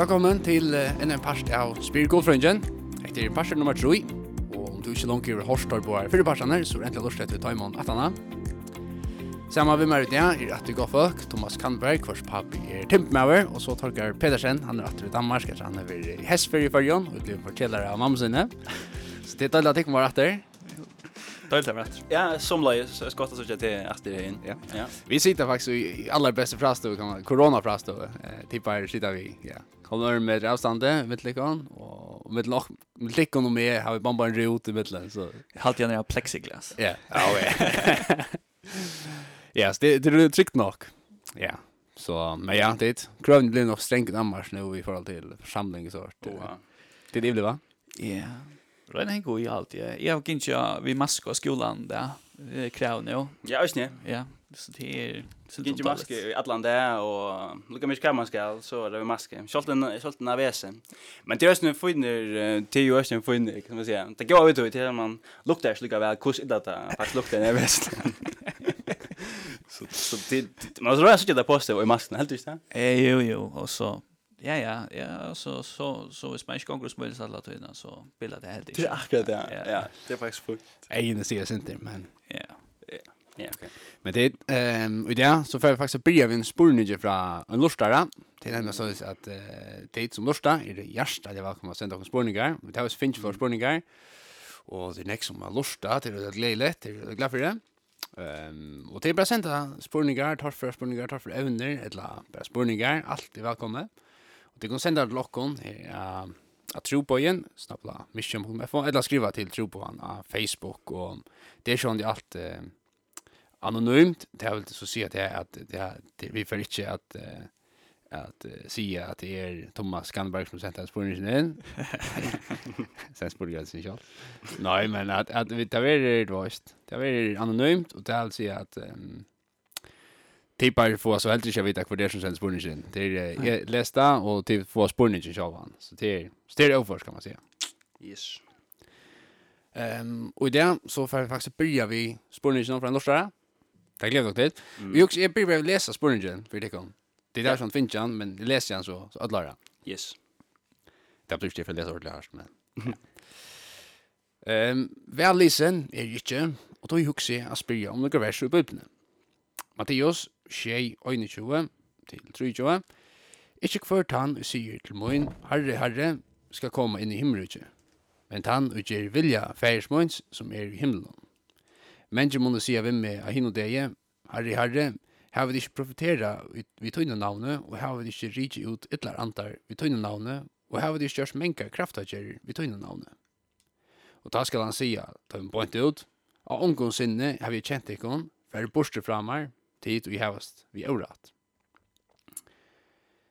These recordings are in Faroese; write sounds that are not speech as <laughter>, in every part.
Velkommen til en en parst av Spirit Godfrøngen. Hette er parst nummer 3. Og om du ikke langt over hårstar på her fyrre parstene, så er endelig lort etter Taimon Atana. Samma vi med i er at du går folk, Thomas Kandberg, hvers pappi er Timpmauer, og så Torgar Pedersen, han er atter i Danmark, etter han er i Hesfer i Førjon, og blir fortellere av mamma sine. Så det er dødelig at jeg kommer atter. Dåligt rätt. Ja, som lej så skottar så att det är efter in. Ja. ja. Vi sitter faktiskt i allra bästa frastå kan man corona frastå. Eh tippar sitter vi. Ja. Kommer med avståndet med likon och med lock med likon och med har vi bara en rot i mitten så halt jag ner plexiglas. Ja. Ja. <laughs> Ja, det det är tryckt nog. Ja. Så men ja, det krön blir nog strängt annars nu i förhåll till församling så. Det är det va? Ja. Det är en god i allt. Jag har inte vi maskar skolan där. Det är krav nu. Ja, just det. Ja, så det är så det är maske i alla där och lika mycket kan man ska så är det maske. Scholten scholten av väsen. Men det är just nu finner till just nu finner kan man säga. Det går ut ut till man luktar så lika väl kus i detta fast luktar är väst. Så så det man så rör sig där på sig i masken helt just det. Eh jo jo och så Ja, ja, ja, så, så, så hvis man ikke ganger smøyler seg alle så bilder det helt ikke. Det er akkurat det, ja. ja. Det er faktisk frukt. Jeg inne sier sin til, men... Ja. Ja, okej. Men det, um, og det, så får vi faktisk bli av en spornidje fra en lortare, til enda så at uh, det som lortare, er det hjertet, det er velkommen å sende dere sporninger, vi tar oss finch for sporninger, og det er nek som er lortare, det er gledelig, det er glad for det, Ehm um, och det är bara sända spårningar, tar för spårningar, tar för evner, eller bara spårningar, allt är välkomna. Det kan sända till lockon eh att tro på igen snabbla mission på mig eller skriva till tro på han på Facebook och det är ju inte allt eh, anonymt det är väl så se att det är att det, är, det vi får inte att uh, att uh, säga att det är Thomas Skandberg som sätter spåren in. <laughs> Sen spåren jag sig själv. Nej, men att, att vi tar det då just. Det är anonymt och det är alltså att um, tippar få så helt inte vita vad det är som sen spurningen. Det är jag läste och till få spurningen själv han. Så det är stereo först kan man säga. Yes. Ehm och där så får vi faktiskt börja vi spurningen från norska. Det glädjer dock det. Vi också jag börjar läsa spurningen for det kom. Det er der som finner han men jeg leser han så så alla. Yes. Det blir for å lese ordentlig her, men. um, vel lisen er ikke, og da då jeg jag att spyrja om noen vers i Bibeln. Matteus tjei oine tjoe til tru tjoe. Ikkje kvør tann sier til moin, herre, herre, skal komme inn i himmelrykje. Men han og vilja fælsmoins som er i himmelen. Menje munne sier vi med ahino deie, herre, herre, har vi ikke profetera vi tøyne navnet, og har vi ikke rige ut ytler antar vi tøyne navnet, og har vi ikke gjørs menka kraftagjer vi tøyne navnet. Og da skal han sia, ta en point ut, av omgån sinne har vi kjent ikon, for borste fra meg, tid vi hevast vi orat.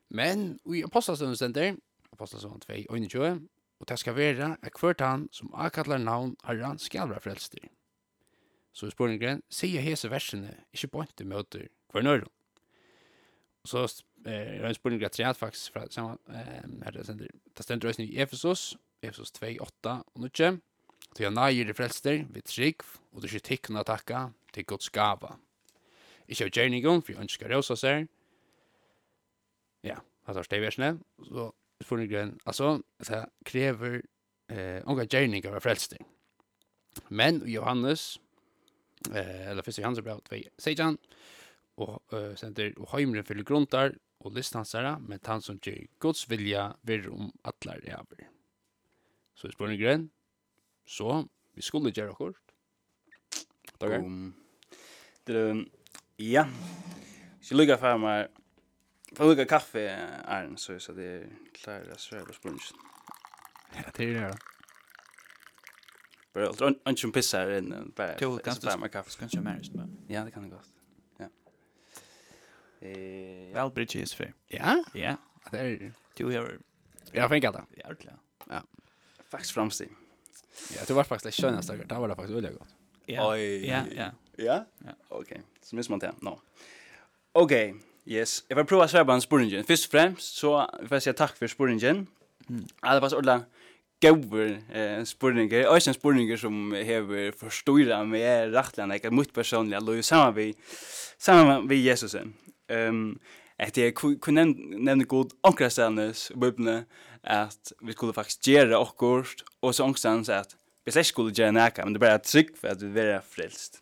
Men i apostelstånden stender, apostelstånden 2, 21, og det skal være at hvert han som akkallar navn herran skal være frelster. Så i spørningen sier hese versene ikke pointe møter hver nøyre. Så er en spørning at treat faktisk fra samme her det stender. Det stender også i Efesos, Efesos 2, 8 og 9. Så jeg naier det frelster, vi trygg, og det er ikke tikkene å takka, til Guds gava. Ikke av gjerningum, for jeg ønsker rosa seg. Ja, det er steg versene. Så funnet grønn, altså, det krever eh, unga gjerningar av frelster. Men Johannes, eh, eller 1. Johannes brev 2, sier han, og uh, sender, og heimren fyller gruntar, og listansara, men han som gjør Guds vilja, vir om atlar ræver. Så i spørning grønn, så vi skulle gjøre akkurat. Takk. Um, det er Ja. Så lukka för mig. För lukka kaffe är så så det är klara svär på sponge. Ja, det är det. Bara allt och en pissa här inne bara. Jo, kan du mig kaffe kan jag mer men. Ja, det kan det gott. Ja. Eh, väl bridge is fair. Ja? Ja. Det är du har Jag fick det. Ja, klart. Ja. Fax framstig. Ja, det var faktiskt skönast. Det var det faktiskt väldigt gott. Ja. Ja, ja. Ja? Ja. Okej. Så minns man det. No. Okej. Yes. Jag vill prova svär på en spurningen. Först och främst så vill jag säga tack för spurningen. Mm. Ja, det var så ordla gover eh, spurningar. Och sen spurningar som hever förståra med rättlarna. Jag är personliga. Låg ju vi, vid, vi Jesusen. Um, att jag kunde nämna god ankra ställnes att vi skulle faktiskt göra och och så ångstans att vi skulle göra näka men det är bara trygg för att vi är frälst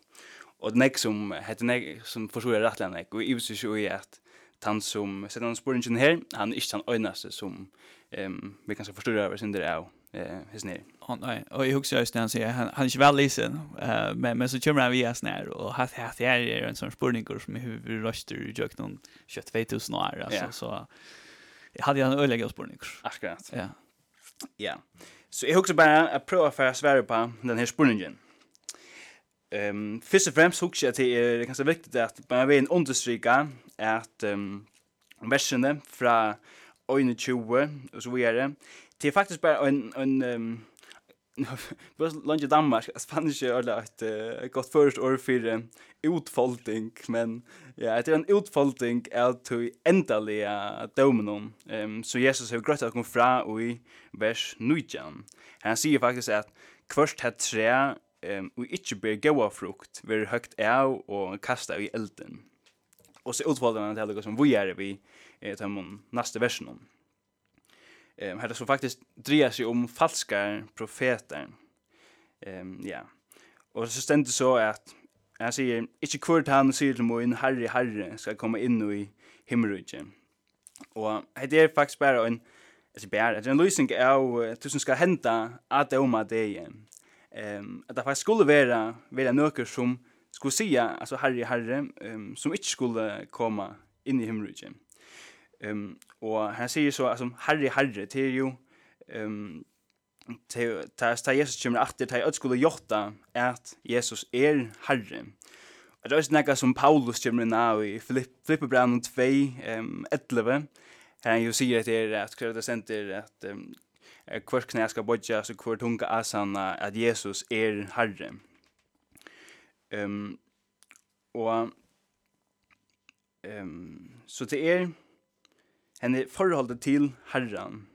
och nek som heter nek som försöker rätt nek, och i sig ju är att han som sätter en spåringen här han är inte han öjnaste som ehm vi kanske förstår över sin där av eh his name. Och nej, och jag huxar just när han han är inte väl lisen. Eh men men så kommer han via snär och har haft det är en sån spurningar som hur röster i jök någon 22000 år alltså så jag hade en ölägg spurningar. Akkurat. Ja. Ja. Så jag huxar bara att prova för att svära på den här spurningen. Ehm först och främst hooks jag till det kanske viktigt att man vill understryka att ehm versionen från Oine 20 och så vidare. Det är faktiskt bara en en ehm <laughs> Bus lunge Danmark, Spanish eller ett uh, gott först år för utfolding, men ja, det är en utfolding av to endaliga dominum. Ehm um, så Jesus har grötta kom fra og i vers 9. Han säger faktiskt att kvörst het tre um, och inte ber gåa frukt, ver högt av och kasta i elden. Och så utvalde han til som vi är vi eh, til mun neste versen om. Um, så faktiskt drejer sig om falska profeter. Um, ja. Och så stendur så att Jag säger, inte kvart han säger till mig, en herre, herre, ska komma in i himmelrydje. Och det är faktiskt bara en, alltså bara, det är en lösning av tusen ska hända att det om att det är ehm att det faktiskt skulle vara vara några som skulle säga alltså herre herre um, som inte skulle komma in i himmelriket. Ehm um, och han säger så alltså herre herre till ju ehm till ta Jesus kommer efter det att skulle jotta att Jesus är herre. Og det er også som Paulus kommer inn av i Brown 2, um, 11, her han jo sier at det er at det Senter, at um, hver knä ska bodja, så hver tunga asana at Jesus er herre. Um, og um, så det er henne forholdet til herren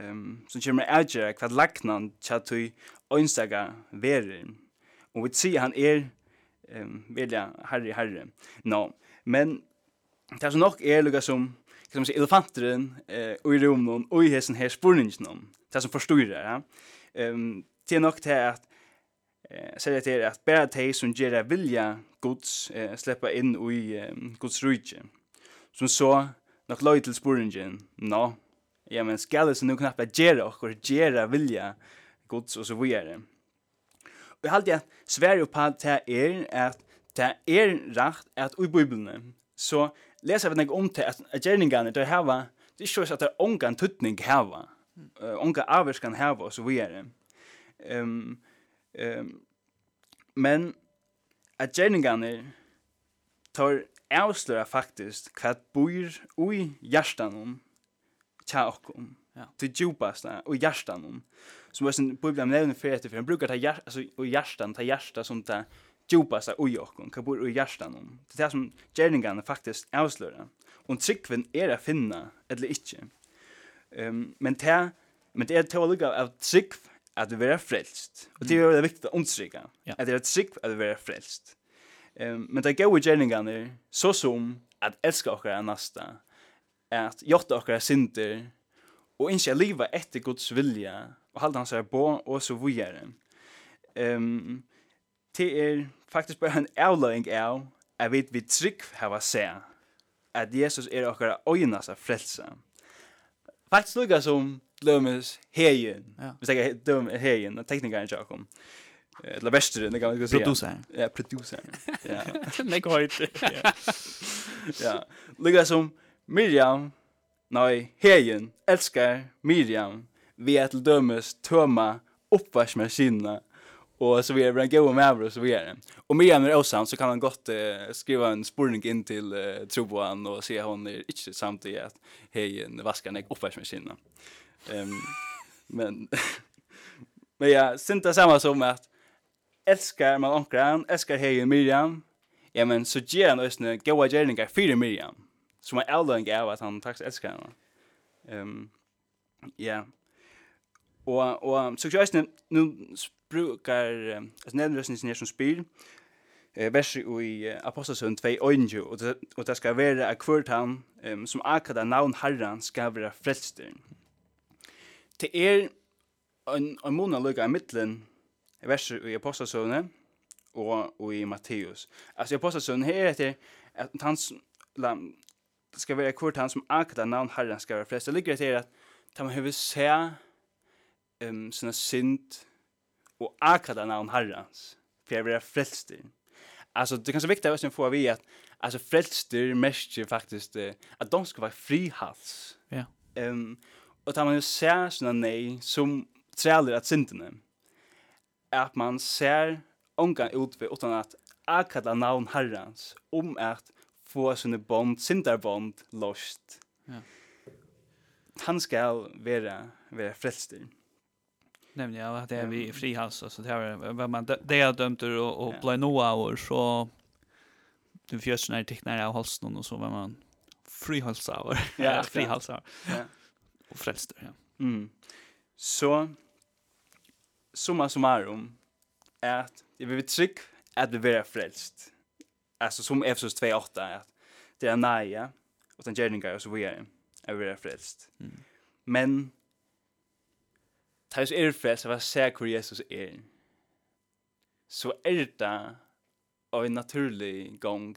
um, som kommer å avgjøre hva lagnan tja tui øynsaga verer. Og vi sier han er um, velja herre, herre. No. Men det er så nok er lukka som kan man säga, elefanteren eh, i rummen og i hessen her spurningen det som förstår ja. Um, det är nog det att eh säga det är att bara de som ger vilja Guds eh, släppa in i eh, Guds rike. Som så nok lojt til spurningen, No. Ja men skal det så nu knappt gera okkur, gera vilja gods og så vidare. Og jeg halte at Sverige på det er at det er rakt at i Bibelen så leser vi nek om til at gjerningene der hava det er ikke at det er ongan tuttning hava uh, onka kan hava och så vidare. Ehm um, ehm um, men at gjerningarna tar avslöra faktiskt vad bor i hjärtan om tja okkom. Ja. Det djupaste och hjärtan om. Som är en Bibeln nämner för att för den brukar ta hjärta alltså och hjärtan ta hjärta som ta djupaste ui okkom. Vad bor i hjärtan om. Det är som gjerningarna faktiskt avslöra. Och tryckven är att finna eller inte. Ehm men det men det är två lika av trick att du vara frälst. Och det är det viktigt att understryka. Att det är ett trick att det vara frälst. Ehm men det går ju gärningarna så som att älska och vara nästa. Att hjärta och vara synder och inte leva efter Guds vilja och hålla hans här på och så vidare. Ehm det är faktiskt bara en avlöjning av att vi vi trick har sett att Jesus är och våra av frälsa. Faktiskt lukar som Lömes Hejen. Ja. Vi säger Döm Hejen, och teknikern Jakob. Eller väster, det kan man säga. Producer. Ja, producer. Ja. <laughs> Nej, kort. <laughs> Ja. Ja. Lukar som Miriam, nej, Hejen, älskar Miriam. Vi är till dömes tömma uppvarsmaskinerna och så vidare, en goda med och så vidare. Och med en osan så kan han gott eh, skriva en spurning in till eh, Troboan och se hon är inte samtidigt att hej en vaskarna uppvärmsmaskinen. Ehm um, men <laughs> men ja, synta samma som att älskar man onkran, älskar hej Miriam. Ja men så ger han ösne goda gärningar för Miriam. Som är äldre än gav att han tack älskar henne. Ehm um, ja. Och och så jag nu brukar alltså sin som spel eh vers i apostelsund 2 och det och det ska vara ett kvart han um, som akada navn Herren ska vara frälster. Till er en en mona lukka i mitten vers i apostelsund och och i Matteus. Alltså apostelsund här heter att han ska vara kvart han som akada navn Herren ska vara frälster. Det ligger det att man behöver se ehm um, såna synd og akkurat navn herrans, for jeg vil være frelster. Alltså det kanske viktiga är att få vi att alltså frälster mest faktiskt att de ska vara frihals. Ja. Ehm um, och tar man ju ser såna nej som träller att syndene. Att man ser onka ut vid utan att akalla navn herrans om att få såna bond syndarbond lost. Ja. Han ska vara vara frälster nämligen att det är vi i frihals så det är vad man det är dömt och och blir några år så du fjörs när tecknar av halsen och så vad man frihalsar. Ja, <laughs> frihalsar. Ja. Och frälster, ja. Mm. Så summa summarum är att vi vill tryck att vi är frälst. Alltså som Efesos 2:8 att det är naja och den gärningar och så vidare är vi frälst. Mm. Men Ta oss er frelst av å se hvor Jesus er. Så er det av en naturlig gong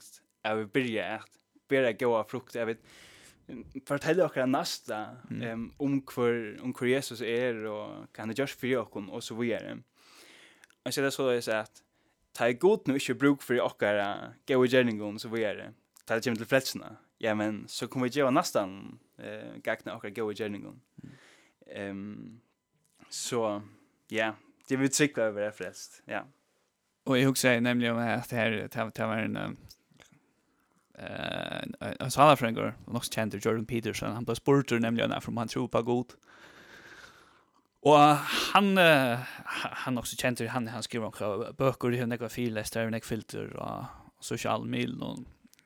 av å byrja at bedre gå av frukt. Jeg vet, fortelle dere nasta um, om, hvor, om hvor Jesus er og hva han har gjort for dere og så videre. Og så er det så det er at ta er god nu ikke bruk for dere gå gåa gjerningene så videre. Ta det kommer til frelsene. Ja, men så kommer vi gjøre nesten eh, gagna dere gåa gjerningene. Mm. Um, Så ja, det vill cykla över det flest. Ja. Och jag också nämligen att det här det var en eh en salafrängor och också kände Jordan Peterson han blev sporter nämligen från han tror på god. Och han han också kände han han skrev om böcker i några filer, några filter och social mail och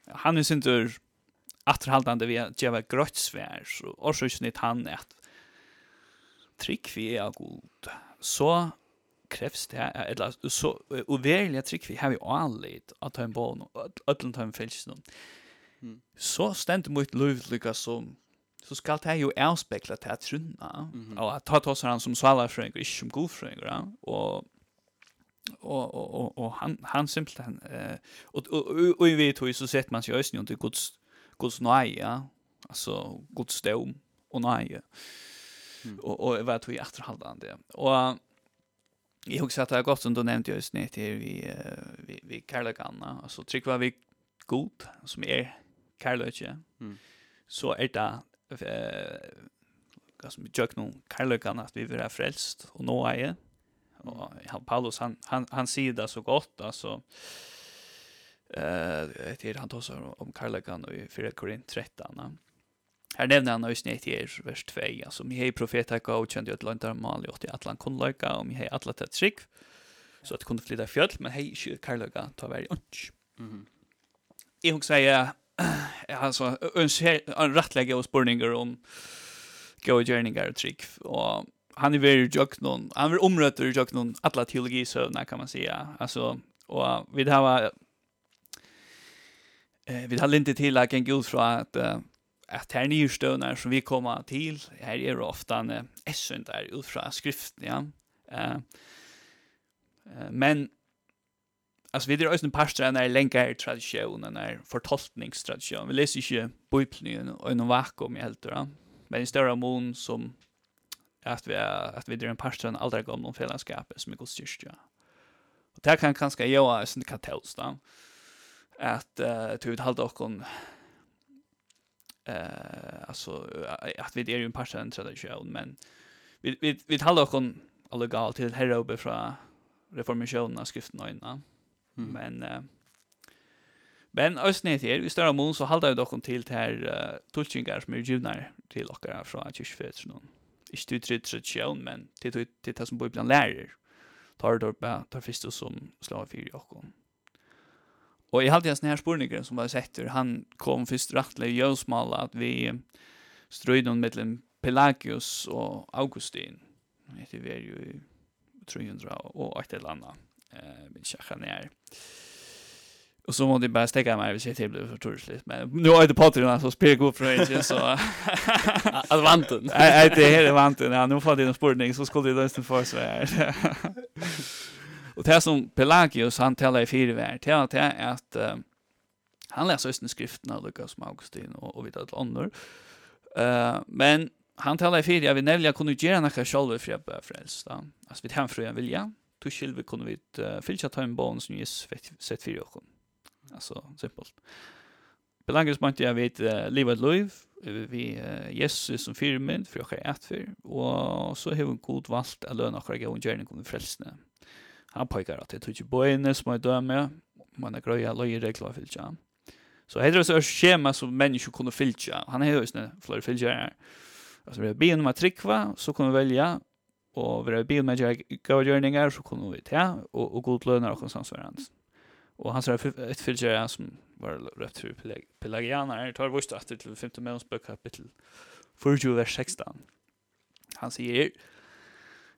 han är inte atterhaldande vi att jag var så och så snitt han att trygg vi er god, så krävs det, eller så uverlig trygg vi har vi anleit att ta en barn och han ta en felsen. Så stendt mot lovlykka som så skal det jo avspekla til att trunna, mm -hmm. og ta ta oss han som salarfrøyng, ikke som godfrøyng, og og og og og han han simpelthen eh och och vi vet hur så sett man sig ösnen till Guds Guds ja alltså Guds dom och nåja. Mm. Och och vad tror jag efterhållande. Och jag husar att det har gått som du nämnde just nu till vi vi vi Karlaganna alltså tryck var vi god som är Karlöche. Mm. Så är det eh vad som jag nu Karlaganna att vi vill vara frälst och nå är och han Paulus han han han säger det så gott alltså eh uh, det han tar om Karlagan och i 4 Korint 13. Her nevner han ösn i er vers 2. Alltså mi har profeta gå och kände att lantar mal gjort i Atlan kon leuka och har hej atlat et skick. Så at att kunne flytta fjøll, men hei, ikke karløyga, ta vær i ånds. Mhm. hun sier, jag alltså en rettlegge og spurninger om gå og gjerninger og trick og han er väldigt juk noen, han er omrøtter juk någon alla teologi så kan man säga altså, og vi har eh vi har lite till att en gud från att att här nyrstående som vi kommer till, här er det ofta en essund ut fra skriften, ja. Uh, uh, men alltså vi det är en pastor när det tradisjon, traditionen, er fortolkningstradisjon. Vi läser inte bibeln och noen vakuum i helt, ja. Men i större mån som att vi är, att vi är en pastor när aldrig om någon som som är styrst, ja. Och det kan kanske göra en katolsk, då. Att uh, ta ut halda okon eh alltså att vi är ju en par sen tradition men vi vi vi talar också alla gal till herre uppe från reformationen av skriften och innan. Mm. Men eh, men ösnet här i större mån så håller jag dock till här uh, tolkningar som är givna till och från kyrkfäders någon. Inte uttryckt tradition men till till det som bibeln lärare tar det upp tar först som slår för och Och i allt det här spårningen som var sett han kom først rettelig i Jösmala att vi ströjden mellan Pelagius och Augustin. Det är ju 300 och et eller annet, Eh, min tjacka nær. Och så måste jag bara stäcka mig, vi ser till för torsligt. Men nu har jag inte Patreon så spelar god från en så... Att vanten. Nej, det är vanten. Ja, nu får det en spurning, så skulle det nästan få så här. <laughs> Och det som Pelagius han talar i fyra värld, det är att uh, han läser östen skrifterna av Lukas med Augustin och, och vidare till ånder. Uh, men han talar i fyra, jag vill nämligen kunna göra något själv för att börja frälsta. Alltså vid hemfröjan vilja, tog själv kunde vi uh, fylla ta en barn som ges sett fyra och Alltså, simpelt. Pelagius mente jag vet uh, livet liv, vi uh, Jesus som firmynd, för jag är för, och så har vi en god valt att löna och göra en god frälsning han pekar att det tycker boene som är döme man är gröja lojer regler filcha så heter det så schema som människor kunde filcha han är ju snä fler här. alltså vi har om att trickva så kan vi välja. Och vi ber om att göra så kan vi ta och och god lönar och konstant Och han sa ett filcha som var rätt för pelagianer. Tar vårt efter till 15 mens bok kapitel 40 vers 16 han säger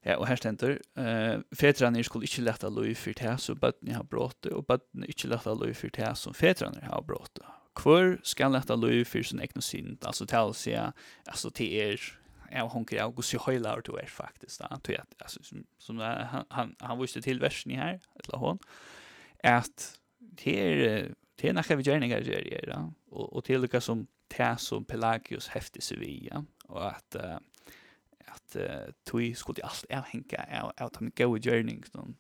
Ja, og her stender, uh, fetrene skulle ikke lette lov for det som bøttene har brått, og bøttene ikke lette lov for det som fetrene har brått. Hvor skal lette lov for sin egen synd? Altså til å si, altså til er, ja, hunker av, jo se høyler til er faktisk, da. Til at, altså, som, som han, han, han viste til versen her, eller hon, at det er, det er noe vi gjerne kan gjøre, ja, og, og til det som, det som Pelagius hefter seg ja, og at, uh, at uh, tui skulle alt avhenga av, av de journey gjørningene.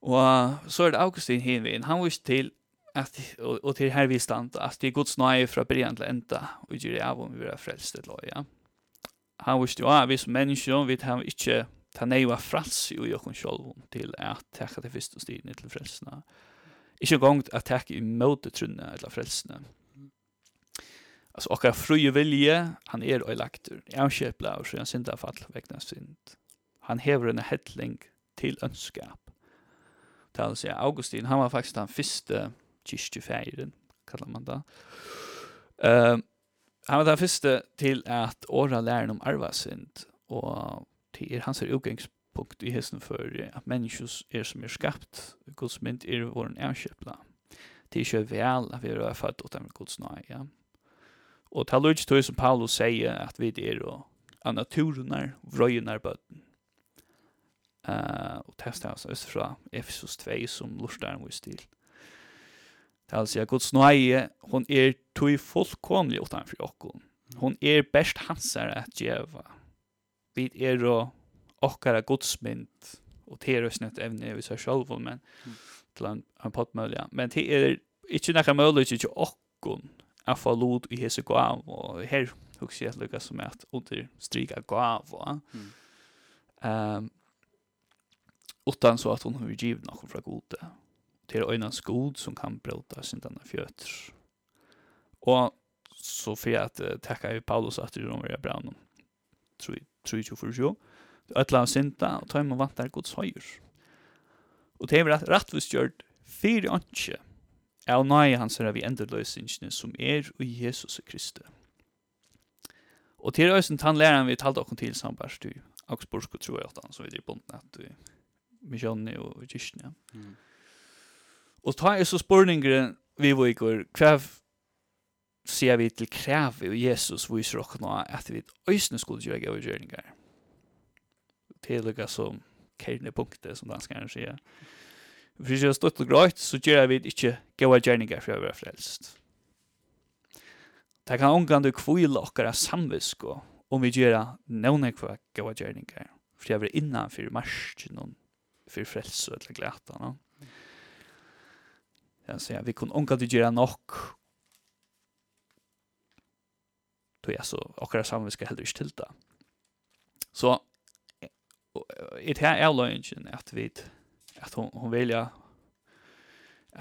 Og så er det Augustin Hinvin, han visste til at og, og til her vi stand at det er Guds nøye fra begynnelsen til enda og gjør det av om vi er frelst til ja. Han visste jo at vi som mennesker vi tar ikke ta neiva frals i okken sjálv til at takka til fyrstu stíðin til frelsna. Ikke gongt at takka i møte trunne eller frelsene. Alltså och jag fru vilje han är öjlaktur. Jag har köpt blå så jag synda fall väckna synd. Han häver en hettling till önskap. Tal säger Augustin han var faktiskt den första kyrkjefejren kallar man det. Ehm uh, han var den första till att åra lära om arvasynd och till hans utgångspunkt i hessen för att människor är som är skapt Guds mynd är vår ärskepla. Det är ju väl att vi är född åt den Guds nåd, ja. Og ta lukk til som Paulus sier at vi er og av naturenar, vrøyenar bøtten. Uh, og testa oss øst fra Ephesus 2 som lortar en viss til. Det er altså at Guds nøye, hon er tog fullkomlig utenfor okkon. Hon er best hansare at djeva. Vi er og okkara godsmynd og terøsnet evne vi seg sjálf, men mm. til en, en pottmølja. Men det er ikke nekka mulig, ikke okkon att få lod i hese gav och här hooks jag lukka som att under gav va. Ehm utan så att hon har givit något från gode till öjna skod som kan bråta sin denna fjötr. Och så för att uh, tacka ju Paulus att det romer jag brann. Tror tror ju för så. Att la synda och ta emot vantar Guds høyr. Och det är rättvist gjort för anke av nøye hans er vi enderløsingene som er i Jesus Kristus. Og til øysen tann læreren vi talte okkur til sambarst i Augsburgsko tro jeg åttan, så vi er bunden at vi misjonne og kyrkene. Mm. Og ta er så spørninger vi var i går, krev sier vi til krev og Jesus viser okkur nå at vi øysene skulle gjøre gøy gjøringar. Til lukka som kerne punktet som danskaren sier. Mm For ikke stått og greit, så gjør vi ikke gode gjerninger for å være frelst. Det kan omgang du kvile okkara samvisk om vi gjør nevne hva gode gjerninger for å være innanfor marsjen og for frelse eller glede. No? Jeg sier, vi kan omgang du gjør nok Då jeg så akkurat sammen ska heller inte till det. Så er det här är løgjen att vi at hon, hon vilja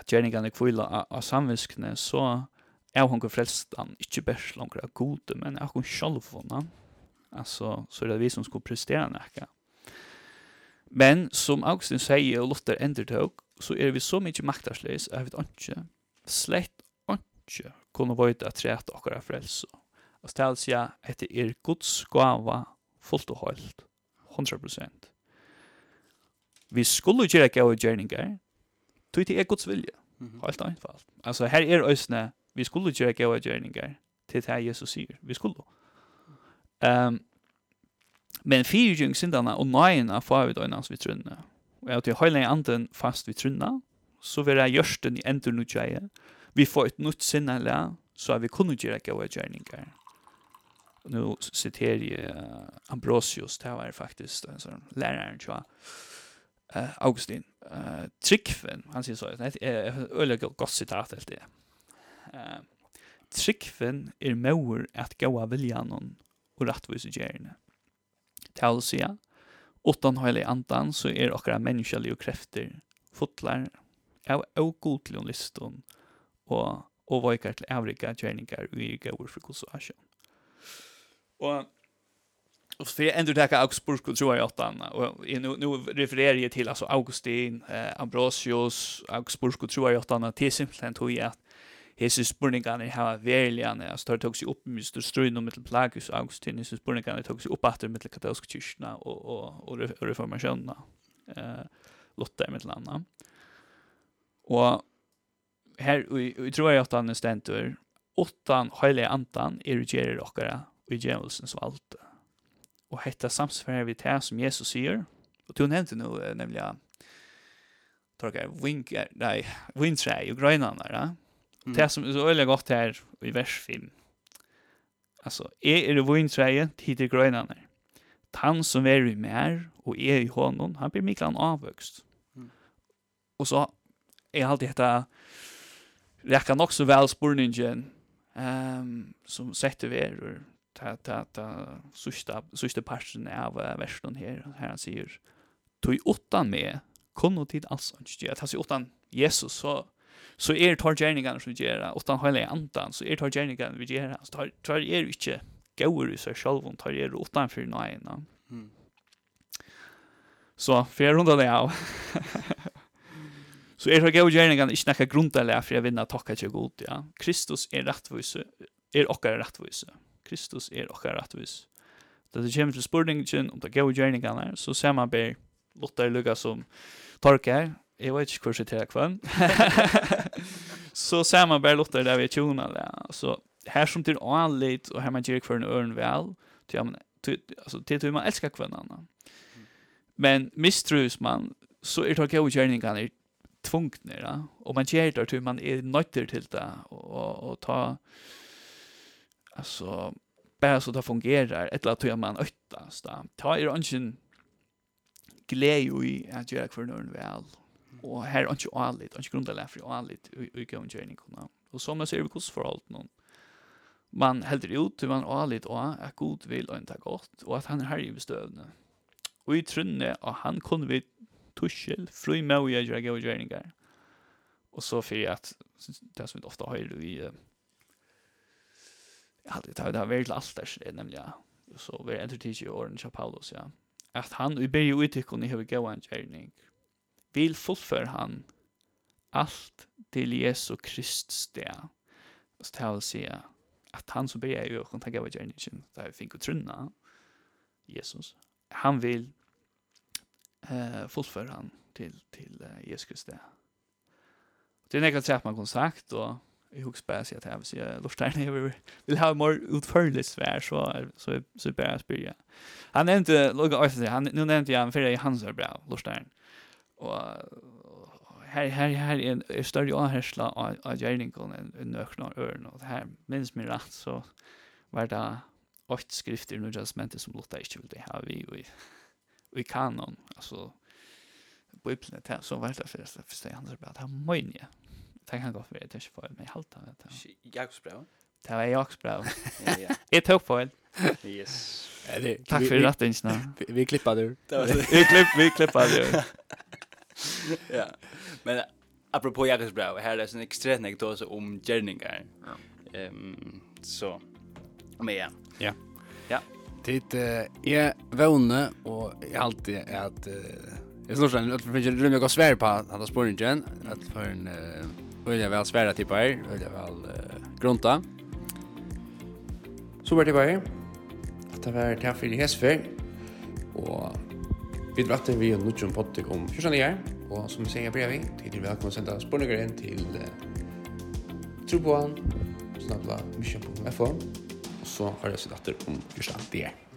Jenny kan kvilla av, samviskne så är hon går han inte bärs långt av gode men er hon själv vana alltså så är det vi som ska prestera näka men som Augustin säger og Luther ändrar så är vi så mycket maktarsleis er vi inte slett inte kunne vara att träta och vara frälsa och ställa sig att Guds gava fullt och helt 100% vi skulle gjøre gode gjerninger, tog til er Guds vilje. Mm Helt enkelt. Altså, her er øsne, vi skulle gjøre gode gjerninger til det Jesus sier. Vi skulle. Um, men fire gjøngsindene og nøyene får vi døgnene vi trunner. Og jeg til høyne anden fast vi trunner, så vil jeg gjørsten i ender noe gjeie. Vi får et nytt sinne, så er vi kunne gjøre gode gjerninger nu citerar jag Ambrosius, det var faktiskt en sån lärare tror jag uh, Augustin uh, Tryggven, han sier så, det er øyelig godt sitat helt det. Uh, Tryggven er mauer at gaua viljanon og rattvise gjerne. Tal sia, utan høylig andan så er okkara menneskelige krefter fotlar av ogultljon liston og og vajkar til avrika gjerningar og i gaur frukosuasjon. Og för jag ändå täcka Augsburg tror jag åt han och nu nu refererar jag till alltså Augustin eh, Ambrosius Augsburg tror jag åt han till simpelthen tog jag hese spurningarna har verligen alltså det tog sig upp med stor strön och mittel plagus Augustin. Hese spurningarna tog sig upp efter mittel katolska kyrkan och och och reformationen eh lotta i mittel annat och här vi tror jag att han ständer åttan heliga antan är det ger och i djävulsens valde och hetta samsfär vi det som Jesus säger. Och du nämnde nu nämligen torkar wink nej windträ och grönarna där. Mm. Det som är så öliga gott här i vers 5. Alltså är er det windträ till grönarna. Han som är i mer och är i honom, han blir mycket avväxt. Mm. Och så är alltid detta räcker nog så väl spurningen ehm um, som sätter vi er ta ta ta sista sista parten av versen her her han sier tog åttan med kunnu tid alls ikkje at han åttan Jesus så så er tar gjerningar som gjera åttan heile andan så er tar gjerningar vi gjera så tar tar er ikkje gaur i seg sjálv og tar er åttan for nei no så fer hundar det av. <laughs> Så er det gode gjerningene ikke noe grunn til for jeg vinner takk til god, ja. Kristus er rettvise, er okkar rettvise. Kristus er okkar rettvise. Da det kommer til spurningen om det gode gjerningene, så ser man bare Lotta lukka som torker. Jeg vet ikke hvor det er kvann. så ser man bare Lotta der vi er tjona. Så her som til anlitt, og her man gjør kvann øren vel, til man, altså, til, man elsker kvann anna. Men mistrus man, så er det gode gjerningene tvungne, ja. og man gjør det til man er nøytter til det, og, og, og ta Alltså bara så det fungerar ett lat man öttast. Ta er ungen glädje i att göra för någon väl. Och här har inte allt, inte grundläggande för allt i gångjärning kunna. Och så man ser vi kus förhåll någon. Man heldur ut hur man allt och att god vill och inte gott och att han är här i bestövne. Och i trunne och han kunde vi tuschel fri med att göra gångjärningar. Och så för att det som vi ofta har i hade det har varit allt där nämligen så vi är inte tidigt i åren till Paulus ja att han vi ber ju ut i kunde ha gå en gärning vill fullför han allt till Jesu Kristus det så det vill säga att han som ber ju och tänka vad gärningen där vi fick trunna Jesus. Han vill eh fullför han till till Jesus Kristus det är något sätt man kan sagt och jag hooks att jag vill så jag lustar när jag vill ha mer utförligt svär så så så bara spela. Han nämnde lugga alltså han nu nämnde jag han för hans är bra lustar. Och här här här är större avhärsla av gärningen en nökna örn och här minns mig rätt så var det åt skrifter i just mente som Lotta inte ville ha vi vi i, kanon alltså bibeln det så vart det första första hans bra det här möjliga <laughs> det kan gå för det är ikke för mig halt halte det. Jakobsbrev? Det var Jakobsbrev. Ett tok på en. Yes. Tack för att retten, Vi, vi klippa <laughs> det. vi, klipp, vi klippa det. <laughs> ja. Men apropå Jakobsbrev, här är en extremt anekdot om gärningar. Ja. Så, men ja. Ja. Ja. Det är jeg vågne, och jag alltid är att Jag Jeg snor sånn, jeg finner ikke rymlig å svære på at han har spørningen, at for en... Uh, jag väl svära till sværa tippar, øyla vel uh, grunta. Så tippar. Det bara var det for i Hesfer. Og vi drattar vi en nutjon poddik om 14. år. Og som vi sier brevi, til er velkommen å senda spørninger inn til uh, Troboan, snabla mission.fo. Og så har jeg sitt datter om 14. år.